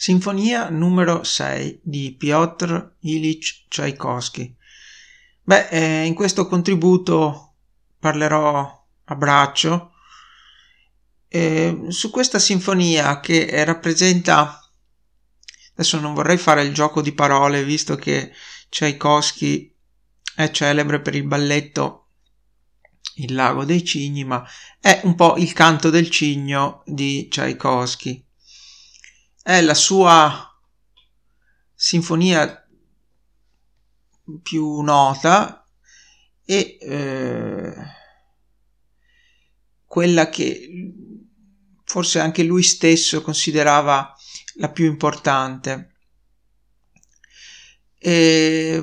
Sinfonia numero 6 di Piotr Ilyich Tchaikovsky. Beh, eh, in questo contributo parlerò a braccio eh, su questa sinfonia che rappresenta adesso non vorrei fare il gioco di parole visto che Tchaikovsky è celebre per il balletto Il lago dei cigni, ma è un po' il canto del cigno di Tchaikovsky è la sua sinfonia più nota e eh, quella che forse anche lui stesso considerava la più importante. E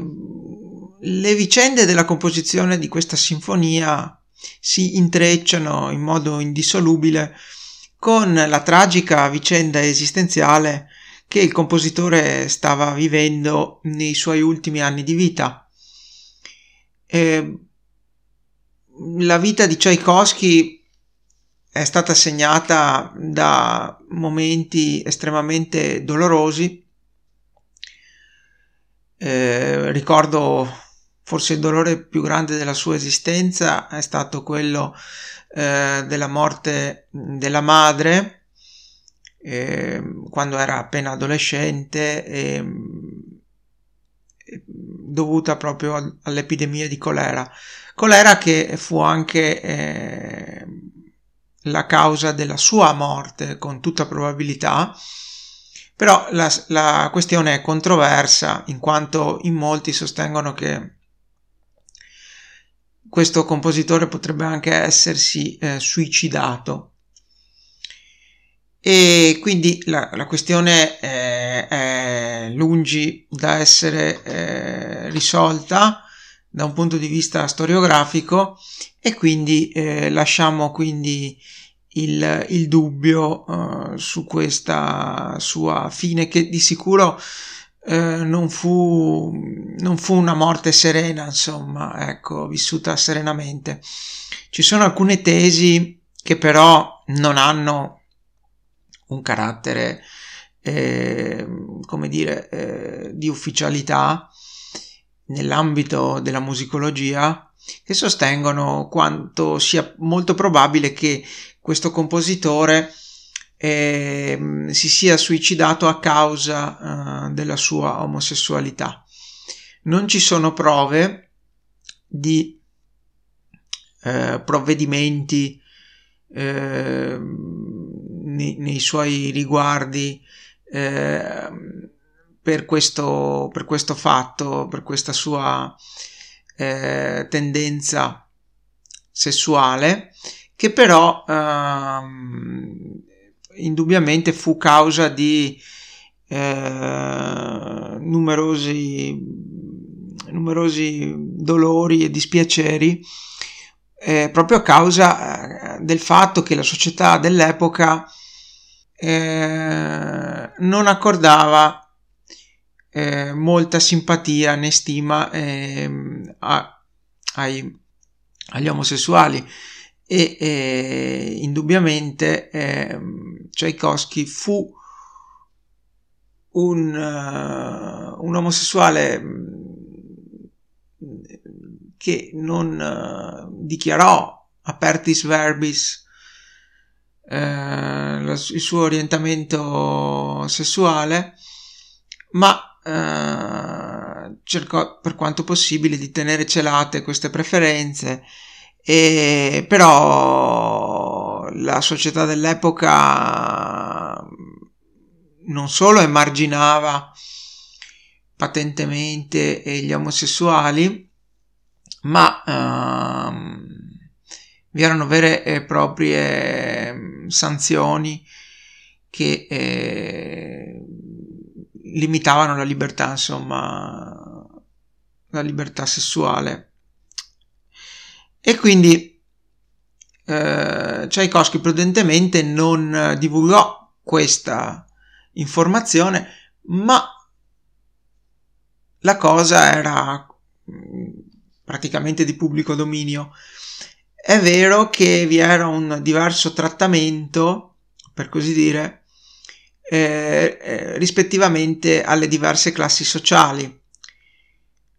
le vicende della composizione di questa sinfonia si intrecciano in modo indissolubile con la tragica vicenda esistenziale che il compositore stava vivendo nei suoi ultimi anni di vita. E la vita di Tchaikovsky è stata segnata da momenti estremamente dolorosi. Eh, ricordo forse il dolore più grande della sua esistenza è stato quello eh, della morte della madre eh, quando era appena adolescente e, dovuta proprio all'epidemia di colera. Colera che fu anche eh, la causa della sua morte con tutta probabilità, però la, la questione è controversa in quanto in molti sostengono che questo compositore potrebbe anche essersi eh, suicidato. E quindi la, la questione è, è, lungi da essere eh, risolta da un punto di vista storiografico e quindi eh, lasciamo quindi il, il dubbio uh, su questa sua fine che di sicuro eh, non, fu, non fu una morte serena, insomma, ecco, vissuta serenamente. Ci sono alcune tesi che però non hanno un carattere, eh, come dire, eh, di ufficialità nell'ambito della musicologia che sostengono quanto sia molto probabile che questo compositore eh, si sia suicidato a causa eh, della sua omosessualità. Non ci sono prove di eh, provvedimenti eh, nei, nei, suoi riguardi eh, per questo, per questo fatto, per questa sua eh, tendenza sessuale, che però ehm, indubbiamente fu causa di eh, numerosi, numerosi dolori e dispiaceri eh, proprio a causa eh, del fatto che la società dell'epoca eh, non accordava eh, molta simpatia né stima ehm, a, ai, agli omosessuali e eh, indubbiamente eh, Tchaikovsky fu un, uh, un omosessuale mm, che non uh, dichiarò apertis verbis uh, il suo orientamento sessuale, ma cercò per quanto possibile di tenere celate queste preferenze e però la società dell'epoca non solo emarginava patentemente gli omosessuali, ma ehm, vi erano vere e proprie ehm, sanzioni che eh, limitavano la libertà, insomma, la libertà sessuale. E quindi eh, Tchaikovsky prudentemente non divulgò questa informazione, ma la cosa era mm, praticamente di pubblico dominio. È vero che vi era un diverso trattamento, per così dire, eh, eh, rispettivamente alle diverse classi sociali.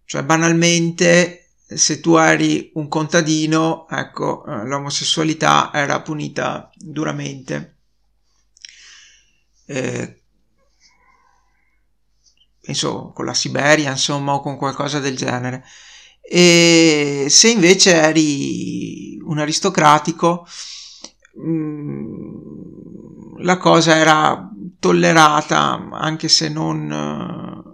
Cioè banalmente se tu eri un contadino, ecco, eh, l'omosessualità era punita duramente. Eh, penso con la Siberia, insomma, o con qualcosa del genere. E se invece eri un aristocratico, mm, la cosa era tollerata, anche se non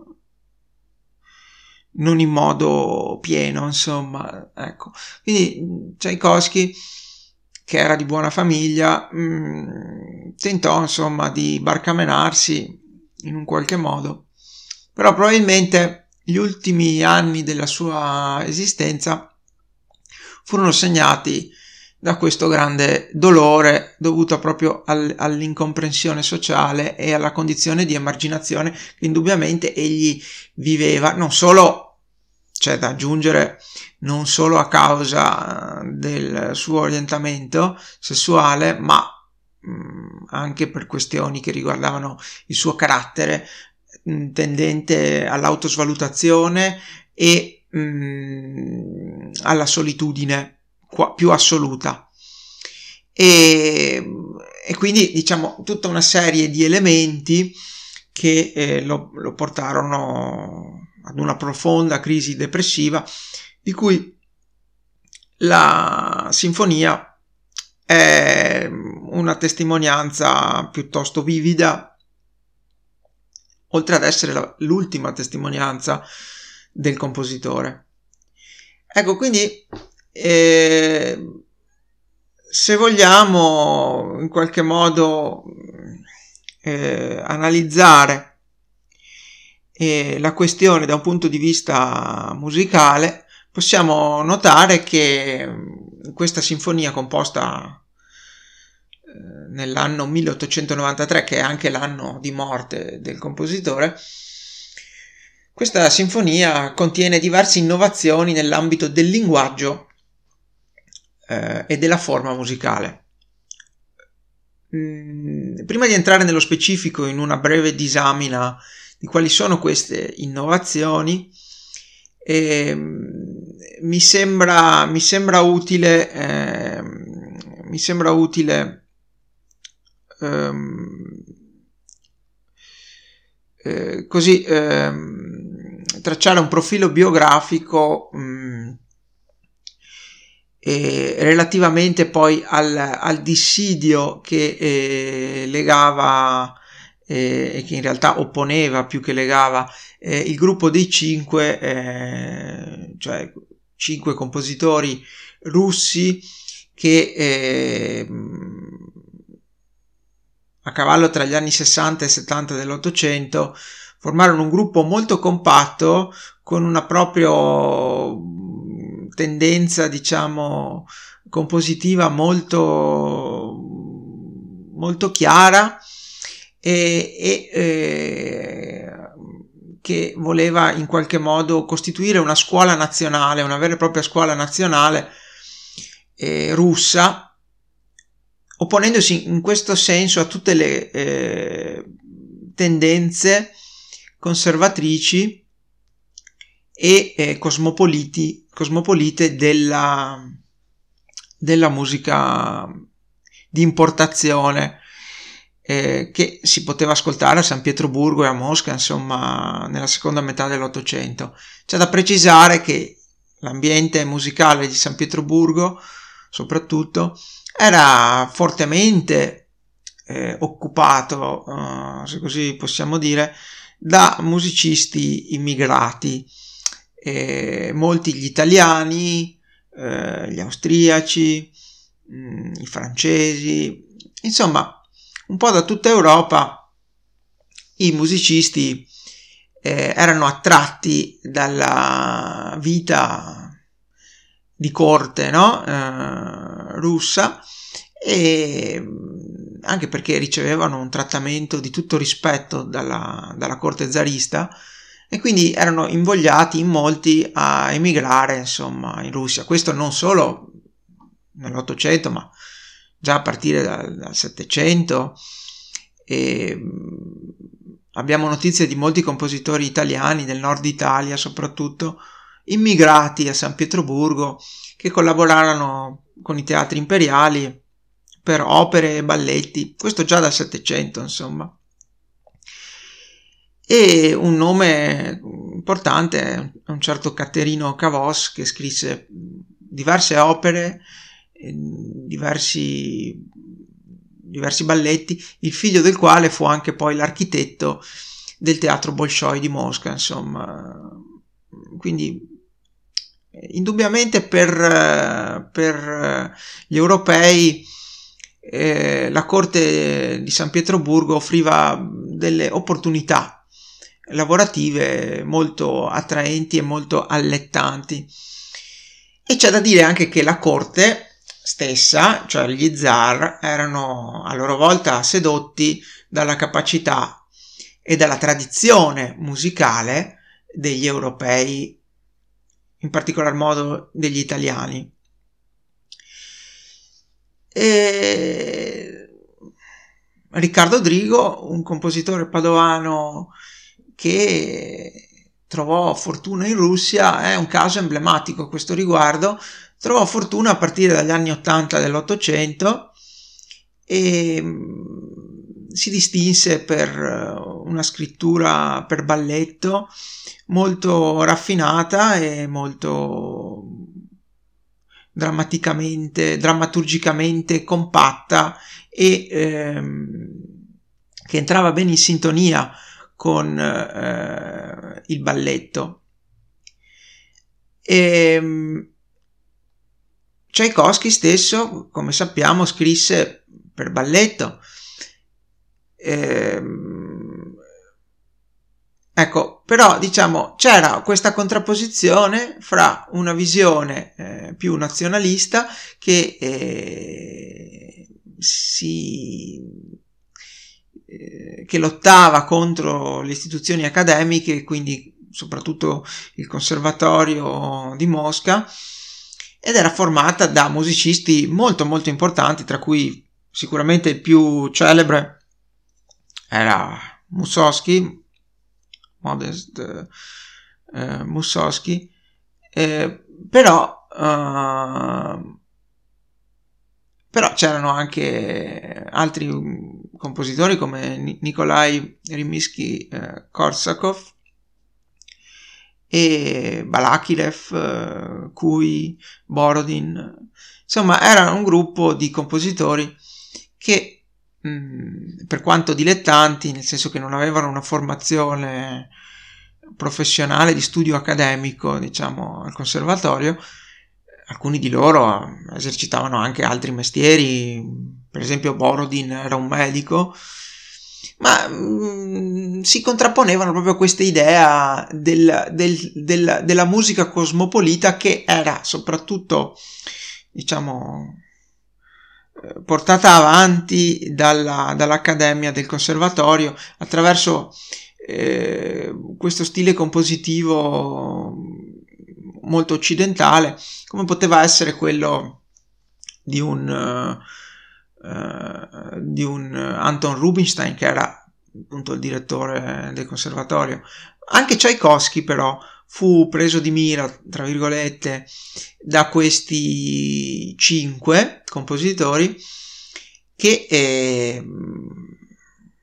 non in modo pieno, insomma, ecco. Quindi Tchaikovsky, che era di buona famiglia, mh, mm, tentò, insomma, di barcamenarsi in un qualche modo, però probabilmente gli ultimi anni della sua esistenza furono segnati da questo grande dolore dovuto proprio al, all'incomprensione sociale e alla condizione di emarginazione che indubbiamente egli viveva non solo, c'è da aggiungere, non solo a causa del suo orientamento sessuale, ma mm, anche per questioni che riguardavano il suo carattere mm, tendente all'autosvalutazione e mm, alla solitudine più assoluta. E, e, quindi diciamo tutta una serie di elementi che eh, lo, lo portarono ad una profonda crisi depressiva di cui la sinfonia è una testimonianza piuttosto vivida, oltre ad essere la, l'ultima testimonianza del compositore. Ecco, quindi e se vogliamo in qualche modo eh, analizzare eh, la questione da un punto di vista musicale, possiamo notare che mm, questa sinfonia composta eh, nell'anno 1893, che è anche l'anno di morte del compositore, questa sinfonia contiene diverse innovazioni nell'ambito del linguaggio eh, e della forma musicale. Mm, prima di entrare nello specifico in una breve disamina di quali sono queste innovazioni, eh, mi, sembra, mi sembra utile, eh, mi sembra utile ehm, eh, così ehm, tracciare un profilo biografico mh, mm, eh, relativamente poi al, al dissidio che eh, legava eh, e che in realtà opponeva più che legava eh, il gruppo dei cinque, eh, cioè cinque compositori russi che eh, a cavallo tra gli anni 60 e 70 dell'Ottocento formarono un gruppo molto compatto con una proprio tendenza, diciamo, compositiva molto, molto chiara e, e eh, che voleva in qualche modo costituire una scuola nazionale, una vera e propria scuola nazionale eh, russa, opponendosi in questo senso a tutte le eh, tendenze conservatrici e eh, cosmopoliti, cosmopolite della, della musica di importazione eh, che si poteva ascoltare a San Pietroburgo e a Mosca, insomma, nella seconda metà dell'Ottocento. C'è da precisare che l'ambiente musicale di San Pietroburgo, soprattutto, era fortemente eh, occupato, uh, se così possiamo dire, da musicisti immigrati eh, molti gli italiani, eh, gli austriaci, mh, mm, i francesi, insomma un po' da tutta Europa i musicisti eh, erano attratti dalla vita di corte no? Eh, russa e mm, anche perché ricevevano un trattamento di tutto rispetto dalla, dalla corte zarista e quindi erano invogliati in molti a emigrare insomma in Russia. Questo non solo nell'Ottocento ma già a partire dal, dal 700 e abbiamo notizie di molti compositori italiani del nord Italia soprattutto, immigrati a San Pietroburgo, che collaborarono con i teatri imperiali per opere e balletti, questo già dal Settecento insomma. E un nome importante è un certo Caterino Cavos che scrisse diverse opere, diversi, diversi balletti, il figlio del quale fu anche poi l'architetto del teatro Bolshoi di Mosca, insomma. Quindi indubbiamente per, per gli europei eh, la corte di San Pietroburgo offriva delle opportunità lavorative molto attraenti e molto allettanti. E c'è da dire anche che la corte stessa, cioè gli zar, erano a loro volta sedotti dalla capacità e dalla tradizione musicale degli europei, in particolar modo degli italiani. E Riccardo Drigo, un compositore padovano che trovò fortuna in Russia, è un caso emblematico a questo riguardo, trovò fortuna a partire dagli anni 80 dell'Ottocento e mm, si distinse per eh, una scrittura per balletto molto raffinata e molto drammaticamente, drammaturgicamente compatta e ehm, che entrava bene in sintonia con eh, il balletto. E, ehm, Tchaikovsky stesso, come sappiamo, scrisse per balletto. Ehm, ecco, però diciamo c'era questa contrapposizione fra una visione eh, più nazionalista che eh, si eh, che lottava contro le istituzioni accademiche, quindi soprattutto il Conservatorio di Mosca, ed era formata da musicisti molto molto importanti, tra cui sicuramente il più celebre era Mussorgsky, Modest eh, Mussorgsky, eh, però uh, però c'erano anche altri compositori come Nikolai Rimsky eh, e Balakirev, eh, Kui, Borodin. Insomma, era un gruppo di compositori che, mh, mm, per quanto dilettanti, nel senso che non avevano una formazione professionale di studio accademico, diciamo, al conservatorio, alcuni di loro esercitavano anche altri mestieri, per esempio Borodin era un medico, ma mh, mm, si contrapponevano proprio a questa idea del, del, del, della musica cosmopolita che era soprattutto, diciamo, eh, portata avanti dalla, dall'Accademia del Conservatorio attraverso eh, questo stile compositivo molto occidentale, come poteva essere quello di un, uh, uh, di un Anton Rubinstein, che era appunto il direttore del conservatorio. Anche Tchaikovsky, però, fu preso di mira, tra virgolette, da questi cinque compositori che eh,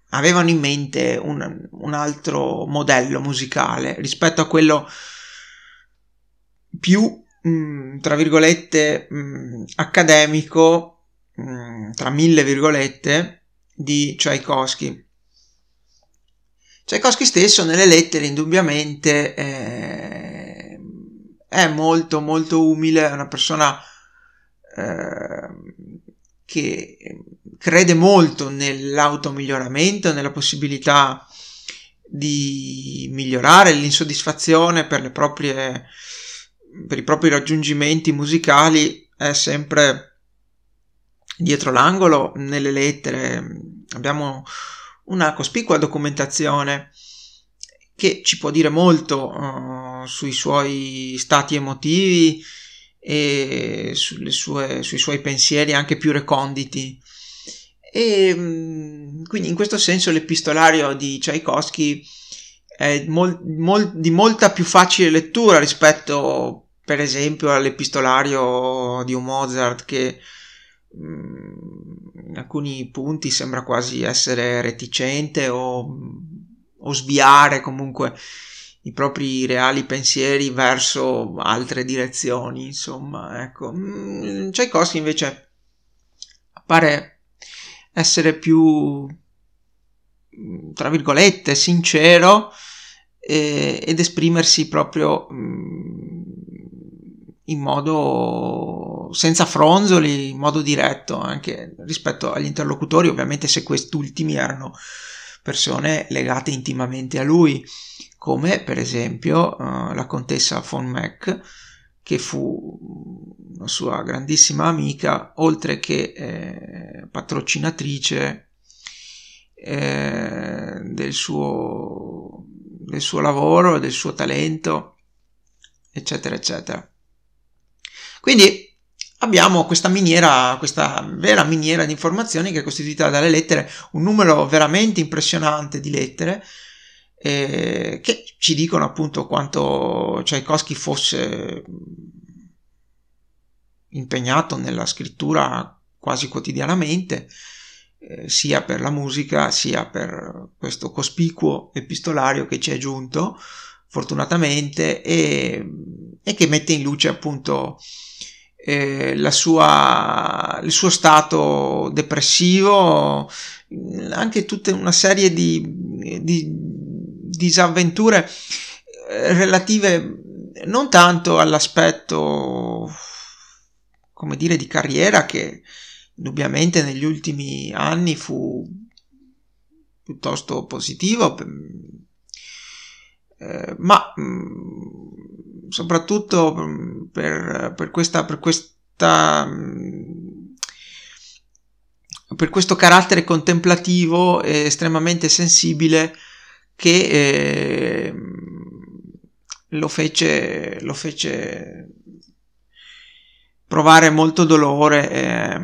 avevano in mente un, un altro modello musicale rispetto a quello più, mh, mm, tra virgolette, mh, mm, accademico, tra mille virgolette, di Tchaikovsky. Tchaikovsky stesso nelle lettere indubbiamente eh, è molto molto umile, è una persona eh, che crede molto nell'automiglioramento, nella possibilità di migliorare l'insoddisfazione per proprie per i propri raggiungimenti musicali è sempre dietro l'angolo nelle lettere. Abbiamo una cospicua documentazione che ci può dire molto uh, sui suoi stati emotivi e sue, sui suoi pensieri anche più reconditi. E mm, quindi in questo senso l'epistolario di Tchaikovsky è mol, mol, di molta più facile lettura rispetto per esempio all'epistolario di un Mozart che in alcuni punti sembra quasi essere reticente o, o sviare comunque i propri reali pensieri verso altre direzioni, insomma, ecco. Mm, Tchaikovsky invece pare essere più, tra virgolette, sincero eh, ed esprimersi proprio mm, in modo senza fronzoli, in modo diretto anche rispetto agli interlocutori, ovviamente se quest'ultimi erano persone legate intimamente a lui, come per esempio uh, la contessa von Meck, che fu una sua grandissima amica, oltre che eh, patrocinatrice eh, del, suo, del suo lavoro, del suo talento, eccetera, eccetera. Quindi abbiamo questa miniera, questa vera miniera di informazioni che è costituita dalle lettere, un numero veramente impressionante di lettere eh, che ci dicono appunto quanto Tchaikovsky fosse impegnato nella scrittura quasi quotidianamente, eh, sia per la musica sia per questo cospicuo epistolario che ci è giunto fortunatamente e, e che mette in luce appunto eh, sua, il suo stato depressivo, anche tutta una serie di, di disavventure eh, relative non tanto all'aspetto, come dire, di carriera che indubbiamente negli ultimi anni fu piuttosto positivo, eh, ma mm, soprattutto per, per, questa, per questa mm, per questo carattere contemplativo e estremamente sensibile che eh, lo, fece, lo fece provare molto dolore, eh,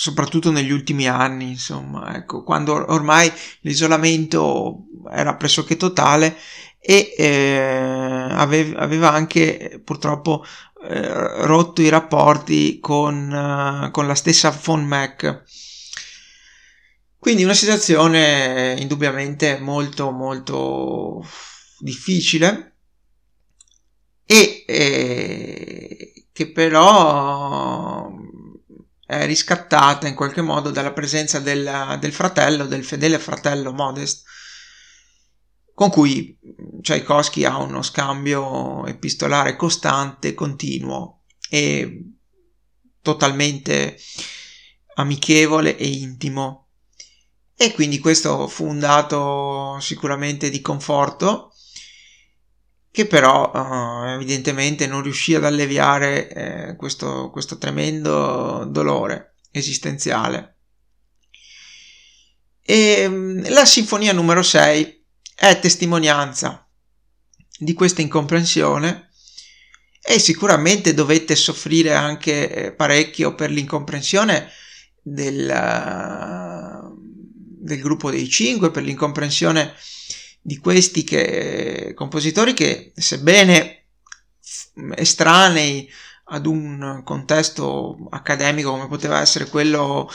soprattutto negli ultimi anni, insomma, ecco, quando ormai l'isolamento era pressoché totale e eh, aveva, anche purtroppo eh, rotto i rapporti con, uh, con la stessa Phone Mac. Quindi una situazione indubbiamente molto molto difficile e eh, che però è riscattata in qualche modo dalla presenza del, del fratello, del fedele fratello Modest, con cui Tchaikovsky ha uno scambio epistolare costante, continuo e totalmente amichevole e intimo. E quindi questo fu un dato sicuramente di conforto che però uh, evidentemente non riuscì ad alleviare eh, questo, questo tremendo dolore esistenziale. E mm, la sinfonia numero 6 è testimonianza di questa incomprensione e sicuramente dovette soffrire anche eh, parecchio per l'incomprensione del, del gruppo dei cinque, per l'incomprensione di questi che, compositori che, sebbene estranei ad un contesto accademico come poteva essere quello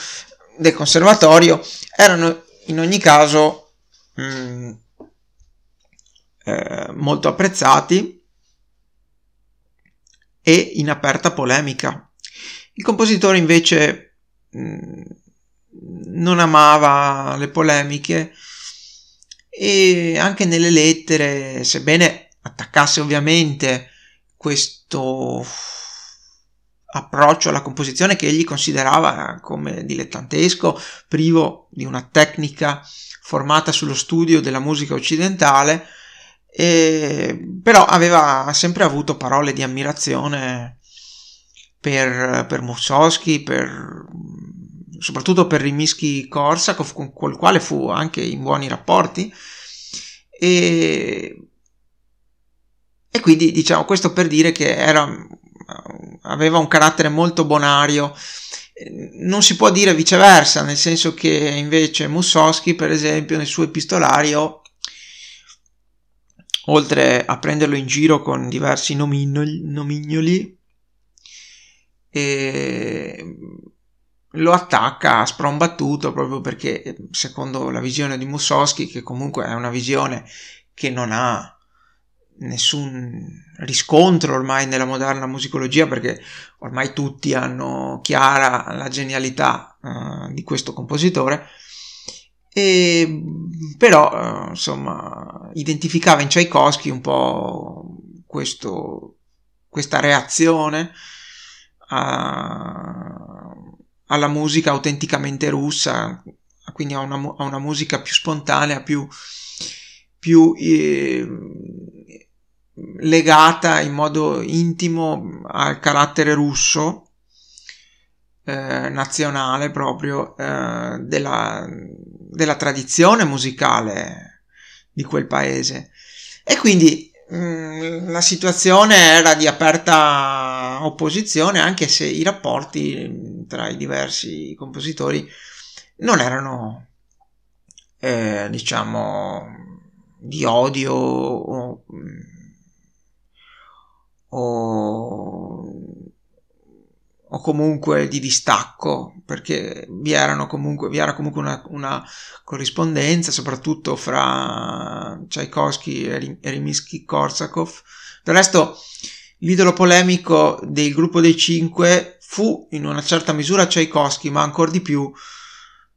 del conservatorio, erano in ogni caso mh, mm, eh, molto apprezzati e in aperta polemica. Il compositore invece mh, mm, non amava le polemiche e anche nelle lettere, sebbene attaccasse ovviamente questo approccio alla composizione che egli considerava come dilettantesco, privo di una tecnica formata sullo studio della musica occidentale, però aveva sempre avuto parole di ammirazione per, per Mussorgsky, per soprattutto per Rimsky Korsakov con, il quale fu anche in buoni rapporti e, e quindi diciamo questo per dire che era aveva un carattere molto bonario. Non si può dire viceversa, nel senso che invece Mussowski, per esempio, nel suo epistolario, oltre a prenderlo in giro con diversi nomignoli, nomignoli e lo attacca a sprombattuto proprio perché secondo la visione di Mussowski che comunque è una visione che non ha nessun riscontro ormai nella moderna musicologia perché ormai tutti hanno chiara la genialità uh, di questo compositore. E però uh, insomma identificava in Tchaikovsky un po' questo, questa reazione a, alla musica autenticamente russa quindi a una, a una musica più spontanea più più eh, legata in modo intimo al carattere russo eh, nazionale proprio eh, della, della, tradizione musicale di quel paese. E quindi mm, la situazione era di aperta opposizione anche se i rapporti tra i diversi compositori non erano eh, diciamo di odio o, o, o, comunque di distacco perché vi, comunque, vi era comunque una, una corrispondenza soprattutto fra Tchaikovsky e Rimsky-Korsakov del resto l'idolo polemico del gruppo dei cinque fu in una certa misura Tchaikovsky ma ancora di più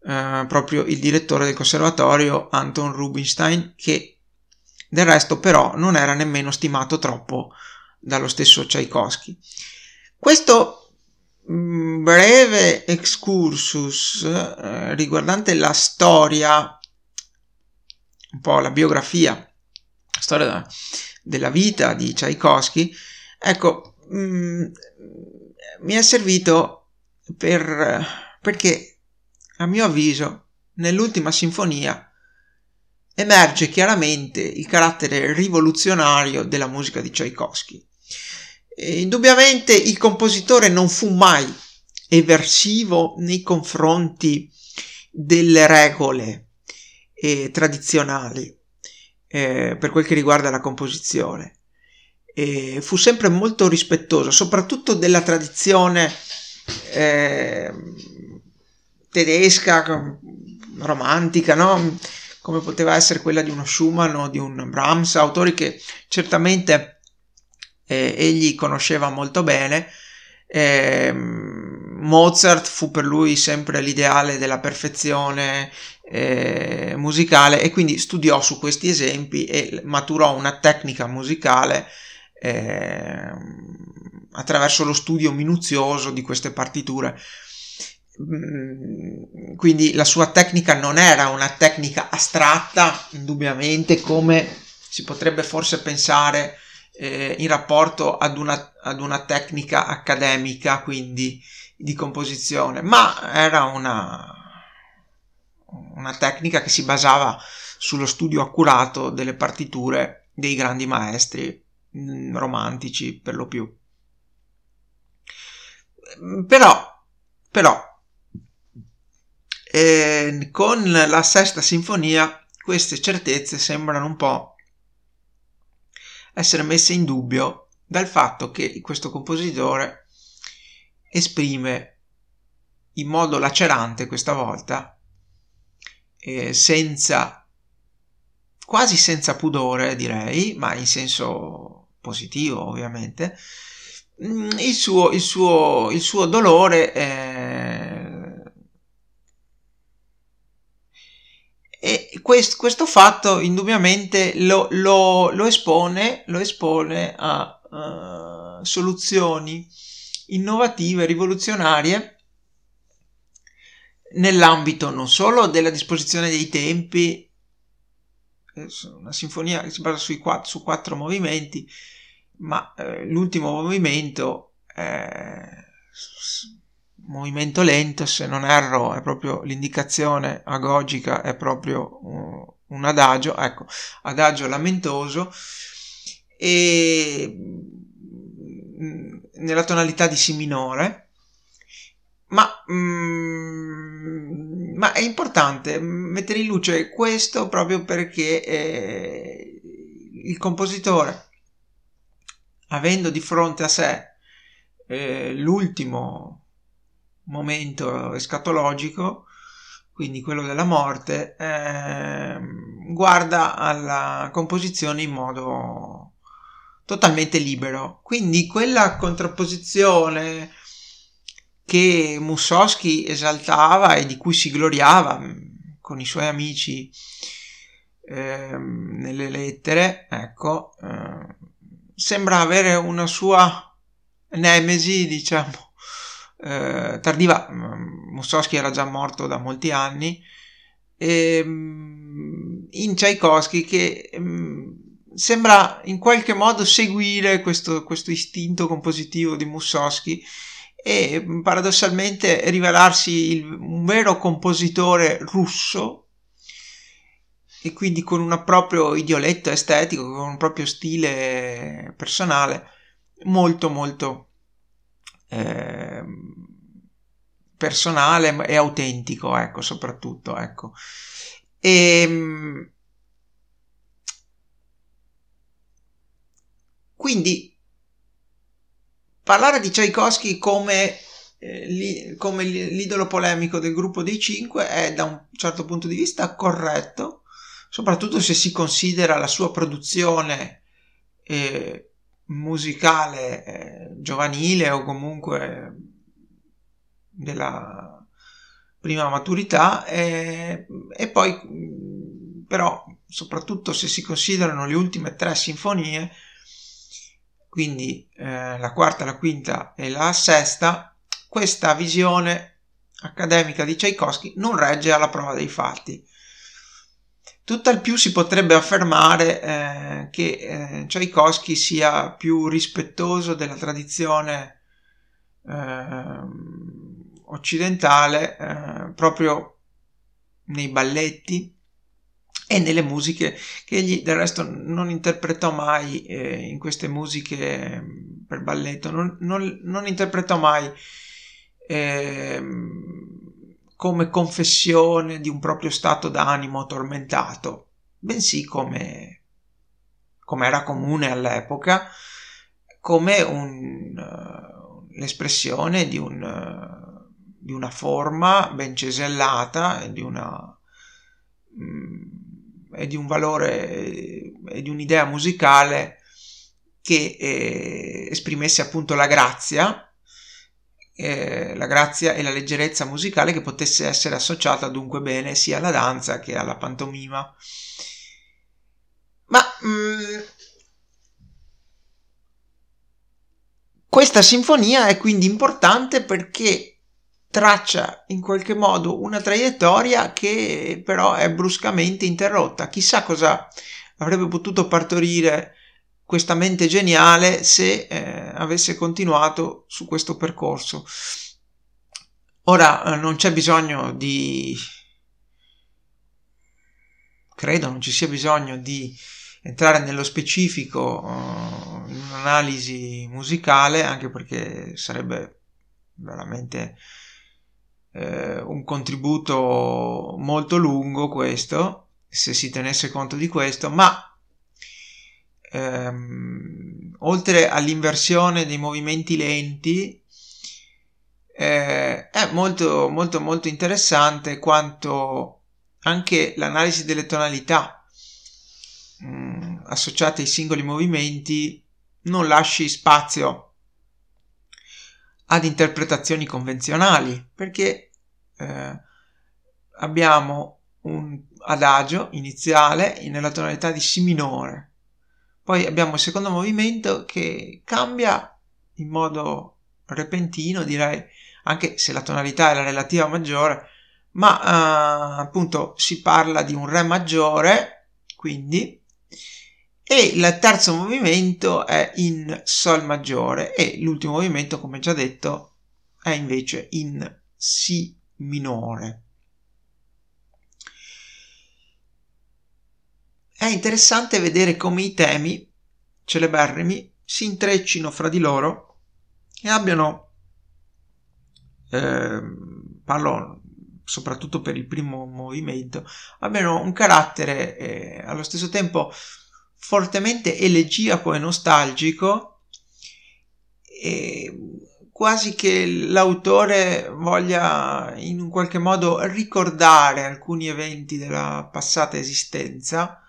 eh, proprio il direttore del conservatorio Anton Rubinstein che del resto però non era nemmeno stimato troppo dallo stesso Tchaikovsky. Questo breve excursus eh, riguardante la storia, un po' la biografia, la storia della vita di Tchaikovsky, ecco, mh, mm, mi è servito per, perché a mio avviso nell'ultima sinfonia emerge chiaramente il carattere rivoluzionario della musica di Tchaikovsky. E indubbiamente il compositore non fu mai eversivo nei confronti delle regole eh, tradizionali eh, per quel che riguarda la composizione. E fu sempre molto rispettoso, soprattutto della tradizione eh, tedesca, romantica, no? come poteva essere quella di uno Schumann o di un Brahms, autori che certamente eh, egli conosceva molto bene. Eh, Mozart fu per lui sempre l'ideale della perfezione eh, musicale e quindi studiò su questi esempi e maturò una tecnica musicale eh, attraverso lo studio minuzioso di queste partiture Mm, quindi la sua tecnica non era una tecnica astratta, indubbiamente, come si potrebbe forse pensare eh, in rapporto ad una, ad una tecnica accademica, quindi di composizione, ma era una, una tecnica che si basava sullo studio accurato delle partiture dei grandi maestri mm, romantici per lo più. Però, però e con la sesta sinfonia queste certezze sembrano un po' essere messe in dubbio dal fatto che questo compositore esprime in modo lacerante questa volta, eh, senza quasi senza pudore direi, ma in senso positivo ovviamente, mm, il suo, il suo, il suo dolore eh, E quest, questo fatto indubbiamente lo, lo, lo, espone, lo espone, a uh, soluzioni innovative, rivoluzionarie nell'ambito non solo della disposizione dei tempi, una sinfonia che si basa sui quattro, su quattro movimenti, ma eh, l'ultimo movimento è movimento lento, se non erro, è proprio l'indicazione agogica, è proprio un adagio, ecco, adagio lamentoso. E nella tonalità di Si minore, ma, mm, ma, è importante mettere in luce questo proprio perché eh, il compositore, avendo di fronte a sé eh, l'ultimo momento escatologico, quindi quello della morte, eh, guarda alla composizione in modo totalmente libero. Quindi quella contrapposizione che Mussowski esaltava e di cui si gloriava mm, con i suoi amici eh, nelle lettere, ecco, eh, sembra avere una sua nemesi, diciamo, eh, tardiva. Mm, Mussowski era già morto da molti anni. E, mm, in Tchaikovsky che sembra in qualche modo seguire questo, questo istinto compositivo di Mussowski e paradossalmente rivelarsi il, un vero compositore russo e quindi con un proprio idioletto estetico, con un proprio stile personale molto molto eh, personale e autentico, ecco, soprattutto, ecco. E, ehm, Quindi parlare di Tchaikovsky come, eh, li, come l'idolo polemico del gruppo dei cinque è da un certo punto di vista corretto, soprattutto se si considera la sua produzione eh, musicale eh, giovanile o comunque della prima maturità e, e poi però soprattutto se si considerano le ultime tre sinfonie quindi eh, la quarta, la quinta e la sesta, questa visione accademica di Tchaikovsky non regge alla prova dei fatti. Tutt'al più si potrebbe affermare eh, che eh, Tchaikovsky sia più rispettoso della tradizione eh, occidentale proprio nei balletti e nelle musiche che egli del resto non interpretò mai eh, in queste musiche mm, per balletto, non, non, non interpretò mai eh, come confessione di un proprio stato d'animo tormentato, bensì come, come era comune all'epoca, come un, uh, l'espressione di, un, uh, di, una forma ben cesellata, di una... Um, e di un valore e di un'idea musicale che eh, esprimesse appunto la grazia, eh, la grazia e la leggerezza musicale che potesse essere associata dunque bene sia alla danza che alla pantomima. Ma mh, mm, questa sinfonia è quindi importante perché traccia in qualche modo una traiettoria che però è bruscamente interrotta. Chissà cosa avrebbe potuto partorire questa mente geniale se eh, avesse continuato su questo percorso. Ora eh, non c'è bisogno di... credo non ci sia bisogno di entrare nello specifico uh, in un'analisi musicale, anche perché sarebbe veramente eh, un contributo molto lungo questo, se si tenesse conto di questo, ma ehm, oltre all'inversione dei movimenti lenti, eh, è molto molto molto interessante quanto anche l'analisi delle tonalità mh, mm, associate ai singoli movimenti non lasci spazio ad interpretazioni convenzionali perché eh, abbiamo un adagio iniziale nella tonalità di Si minore, poi abbiamo il secondo movimento che cambia in modo repentino, direi, anche se la tonalità è la relativa maggiore, ma eh, appunto si parla di un Re maggiore, quindi, e il terzo movimento è in Sol maggiore e l'ultimo movimento, come già detto, è invece in Si minore. È interessante vedere come i temi celeberrimi si intreccino fra di loro e abbiano, eh, parlo soprattutto per il primo movimento, abbiano un carattere eh, allo stesso tempo fortemente elegiaco e nostalgico, e quasi che l'autore voglia in un qualche modo ricordare alcuni eventi della passata esistenza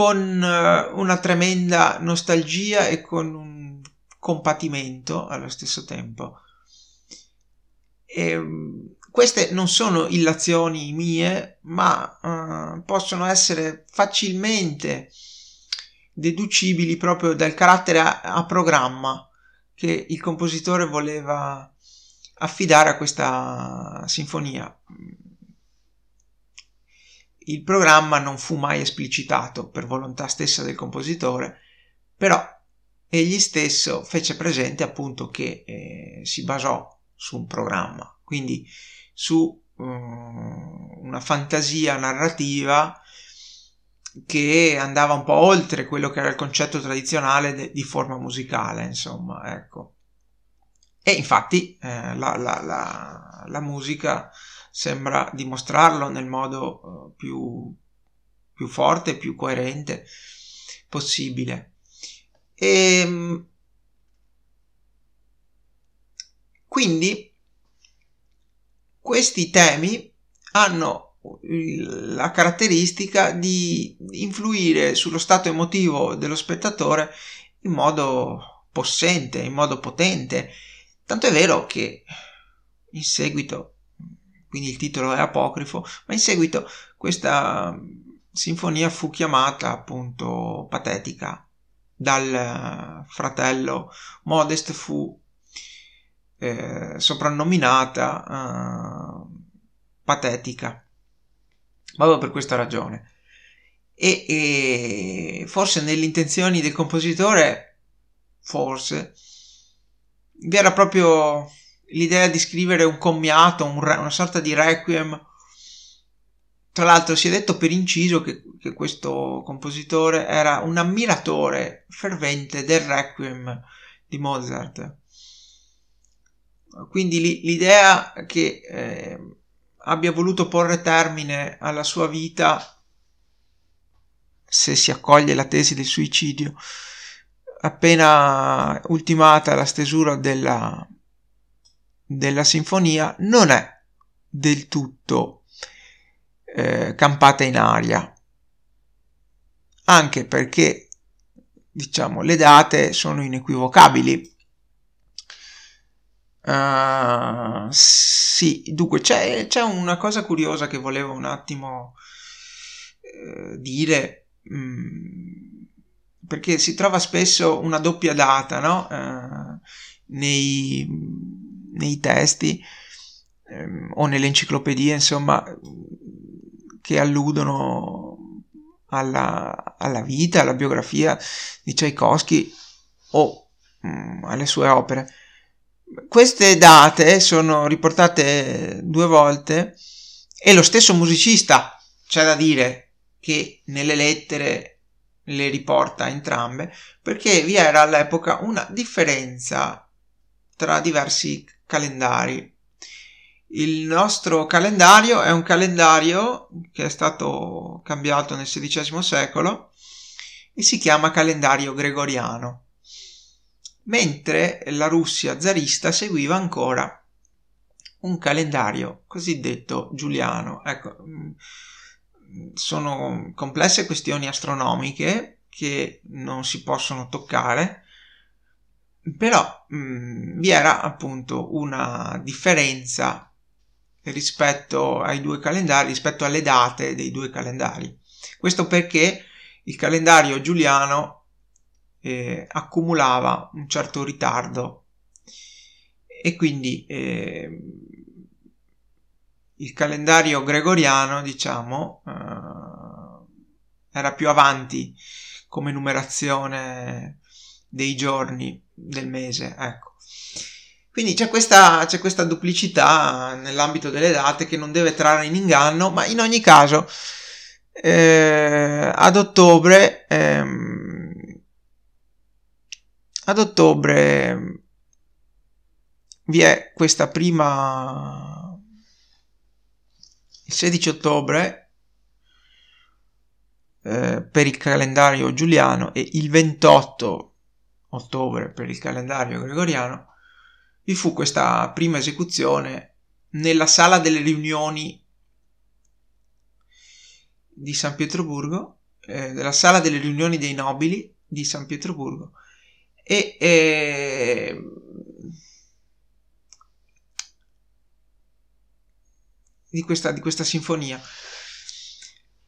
con eh, una tremenda nostalgia e con un compatimento allo stesso tempo. E, ehm, queste non sono illazioni mie, ma uh, possono essere facilmente deducibili proprio dal carattere a, a programma che il compositore voleva affidare a questa sinfonia. Il programma non fu mai esplicitato per volontà stessa del compositore, però egli stesso fece presente appunto che eh, si basò su un programma, quindi su um, una fantasia narrativa che andava un po' oltre quello che era il concetto tradizionale de- di forma musicale, insomma, ecco. E infatti eh, la, la, la, la, musica sembra dimostrarlo nel modo uh, più, più forte, più coerente possibile. E ehm, quindi questi temi hanno la caratteristica di influire sullo stato emotivo dello spettatore in modo possente, in modo potente. Tanto è vero che in seguito, quindi il titolo è apocrifo, ma in seguito questa sinfonia fu chiamata appunto patetica dal fratello Modest fu eh, soprannominata eh, patetica, proprio per questa ragione. E, e, forse nelle intenzioni del compositore, forse, vi era proprio l'idea di scrivere un commiato, un re, una sorta di requiem. Tra l'altro si è detto per inciso che, che questo compositore era un ammiratore fervente del requiem di Mozart quindi l'idea che eh, abbia voluto porre termine alla sua vita, se si accoglie la tesi del suicidio, appena ultimata la stesura della, della sinfonia, non è del tutto eh, campata in aria, anche perché diciamo le date sono inequivocabili Uh, sì, dunque c'è, c'è, una cosa curiosa che volevo un attimo uh, dire, um, perché si trova spesso una doppia data no? uh, nei, nei, testi um, o nelle enciclopedie, insomma, che alludono alla, alla vita, alla biografia di Tchaikovsky o um, alle sue opere. Queste date sono riportate due volte e lo stesso musicista, c'è da dire, che nelle lettere le riporta entrambe, perché vi era all'epoca una differenza tra diversi calendari. Il nostro calendario è un calendario che è stato cambiato nel XVI secolo e si chiama calendario gregoriano mentre la Russia zarista seguiva ancora un calendario cosiddetto giuliano. Ecco, mm, sono complesse questioni astronomiche che non si possono toccare, però mh, mm, vi era appunto una differenza rispetto ai due calendari, rispetto alle date dei due calendari. Questo perché il calendario giuliano eh, accumulava un certo ritardo e quindi eh, il calendario gregoriano diciamo eh, era più avanti come numerazione dei giorni del mese ecco. Quindi c'è questa, c'è questa duplicità nell'ambito delle date che non deve trarre in inganno ma in ogni caso eh, ad ottobre ehm, ad ottobre vi è questa prima il 16 ottobre eh, per il calendario giuliano e il 28 ottobre per il calendario gregoriano vi fu questa prima esecuzione nella sala delle riunioni di San Pietroburgo, eh, della sala delle riunioni dei nobili di San Pietroburgo e eh, di, questa, di questa sinfonia.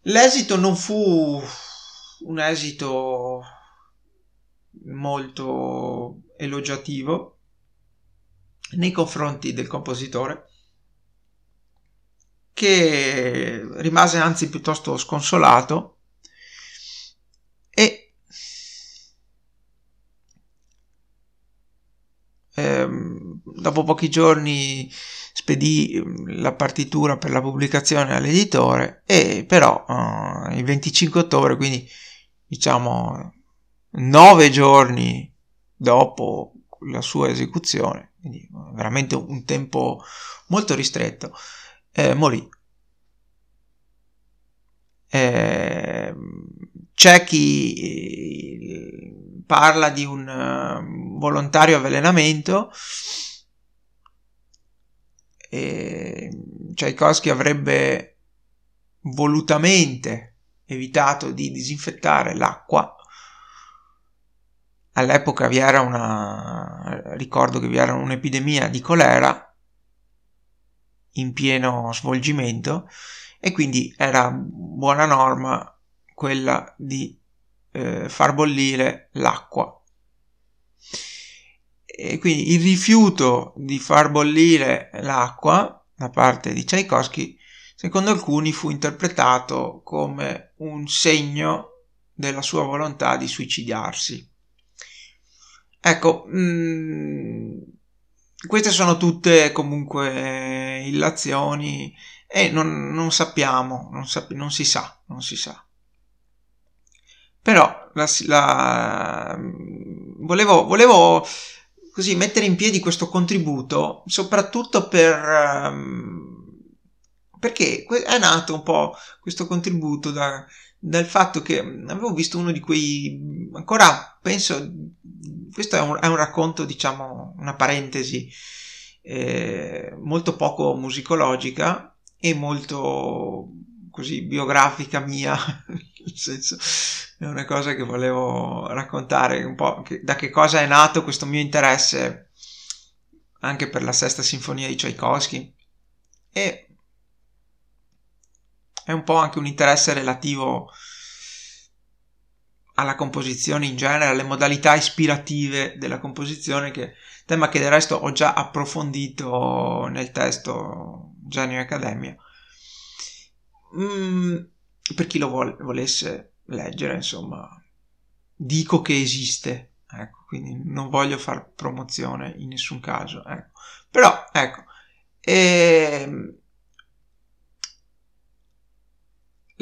L'esito non fu un esito molto elogiativo nei confronti del compositore che rimase anzi piuttosto sconsolato e ehm, dopo pochi giorni spedì mm, la partitura per la pubblicazione all'editore e però uh, il 25 ottobre quindi diciamo nove giorni dopo la sua esecuzione quindi veramente un tempo molto ristretto eh, morì eh, c'è chi eh, parla di un uh, volontario avvelenamento e Tchaikovsky avrebbe volutamente evitato di disinfettare l'acqua. All'epoca vi era una, ricordo che vi era un'epidemia di colera in pieno svolgimento e quindi era buona norma quella di eh, far bollire l'acqua e quindi il rifiuto di far bollire l'acqua da parte di Tchaikovsky, secondo alcuni, fu interpretato come un segno della sua volontà di suicidarsi. Ecco, mh, mm, queste sono tutte comunque illazioni e non, non sappiamo, non, sap- non, si sa, non si sa. Però la, la, volevo, volevo così mettere in piedi questo contributo, soprattutto per... Um, perché è nato un po' questo contributo da, dal fatto che avevo visto uno di quei... ancora penso... questo è un, è un racconto, diciamo, una parentesi eh, molto poco musicologica e molto così biografica mia, nel senso è una cosa che volevo raccontare un po' che, da che cosa è nato questo mio interesse anche per la sesta sinfonia di Tchaikovsky. E è un po' anche un interesse relativo alla composizione in genere, alle modalità ispirative della composizione, che tema che del resto ho già approfondito nel testo Genio Accademia. Mm, per chi lo vuole, volesse leggere, insomma, dico che esiste, ecco, quindi non voglio fare promozione in nessun caso, ecco. Però, ecco, ehm,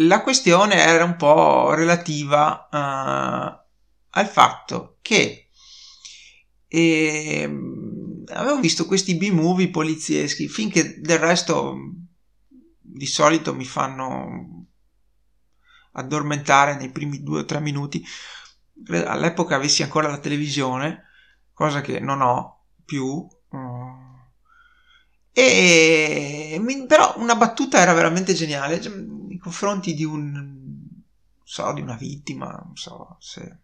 la questione era un po' relativa uh, al fatto che eh, avevo visto questi B-movie polizieschi finché del resto di solito mi fanno addormentare nei primi due o tre minuti. All'epoca avessi ancora la televisione, cosa che non ho più. Mm. E però una battuta era veramente geniale confronti di un so, di una vittima, non so se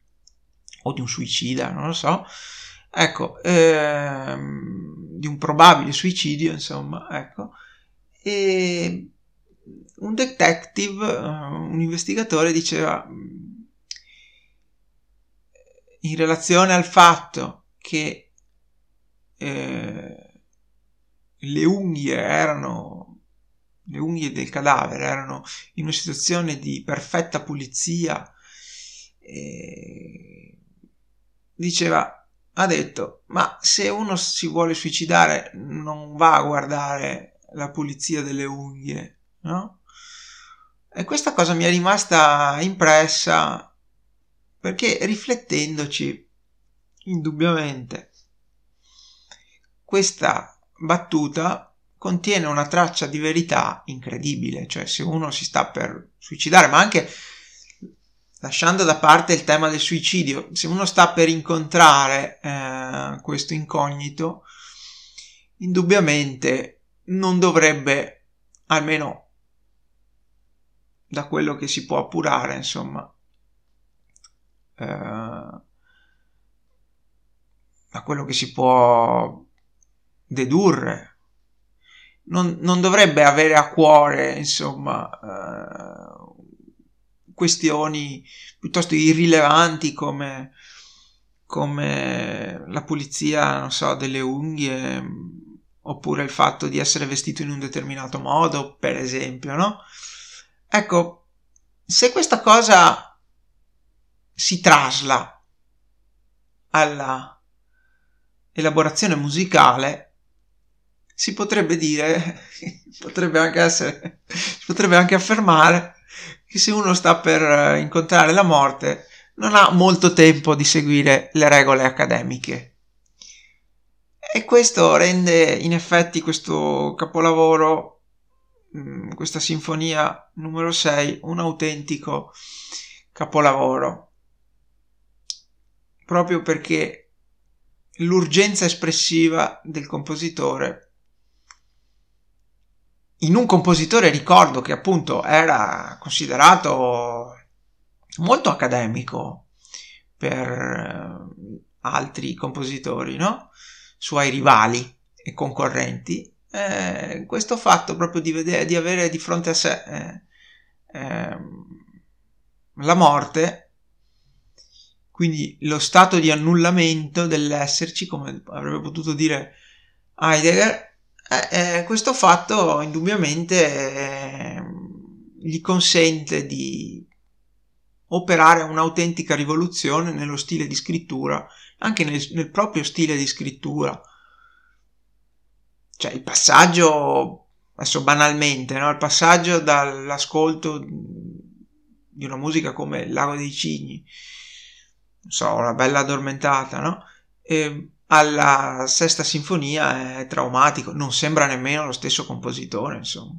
o di un suicida, non lo so. Ecco, ehm, di un probabile suicidio, insomma, ecco. E un detective, eh, un investigatore diceva in relazione al fatto che eh, le unghie erano le unghie del cadavere erano in una situazione di perfetta pulizia eh, diceva ha detto ma se uno si vuole suicidare non va a guardare la pulizia delle unghie no? E questa cosa mi è rimasta impressa perché riflettendoci, indubbiamente, questa battuta contiene una traccia di verità incredibile, cioè se uno si sta per suicidare, ma anche lasciando da parte il tema del suicidio, se uno sta per incontrare eh, questo incognito, indubbiamente non dovrebbe, almeno da quello che si può appurare, insomma, eh, da quello che si può dedurre, non, non dovrebbe avere a cuore, insomma, eh, questioni piuttosto irrilevanti come, come la pulizia, non so, delle unghie, oppure il fatto di essere vestito in un determinato modo, per esempio, no? Ecco, se questa cosa si trasla alla elaborazione musicale, si potrebbe dire, potrebbe anche essere, si potrebbe anche affermare che se uno sta per eh, incontrare la morte non ha molto tempo di seguire le regole accademiche. E questo rende in effetti questo capolavoro, mm, questa sinfonia numero 6, un autentico capolavoro. Proprio perché l'urgenza espressiva del compositore in un compositore ricordo che appunto era considerato molto accademico per eh, altri compositori, no? Suoi rivali e concorrenti. Eh, questo fatto proprio di, vedere, di avere di fronte a sé eh, eh, la morte, quindi lo stato di annullamento dell'esserci, come avrebbe potuto dire Heidegger, eh, eh, questo fatto indubbiamente eh, gli consente di operare un'autentica rivoluzione nello stile di scrittura, anche nel, nel proprio stile di scrittura. Cioè il passaggio, adesso banalmente, no? il passaggio dall'ascolto di una musica come lago dei cigni, non so, una bella addormentata, no? E alla sesta sinfonia è traumatico, non sembra nemmeno lo stesso compositore, insomma.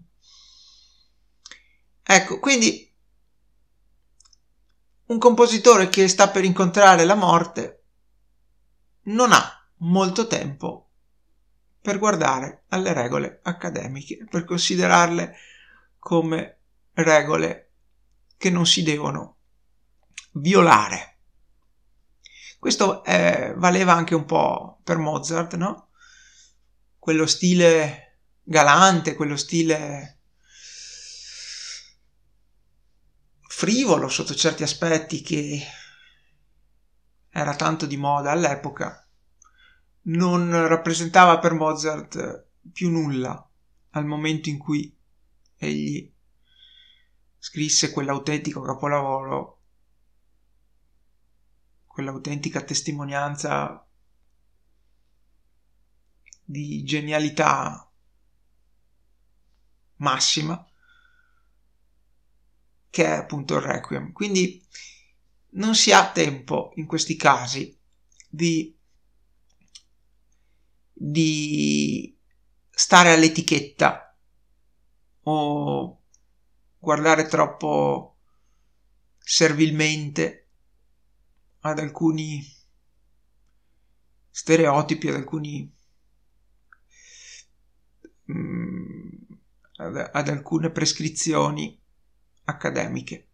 Ecco, quindi un compositore che sta per incontrare la morte non ha molto tempo per guardare alle regole accademiche, per considerarle come regole che non si devono violare. Questo eh, valeva anche un po' per Mozart, no? Quello stile galante, quello stile frivolo sotto certi aspetti che era tanto di moda all'epoca, non rappresentava per Mozart più nulla al momento in cui egli scrisse quell'autentico capolavoro quell'autentica testimonianza di genialità massima che è appunto il requiem. Quindi non si ha tempo in questi casi di, di stare all'etichetta o guardare troppo servilmente ad alcuni stereotipi, ad alcuni mm, ad, ad alcune prescrizioni accademiche.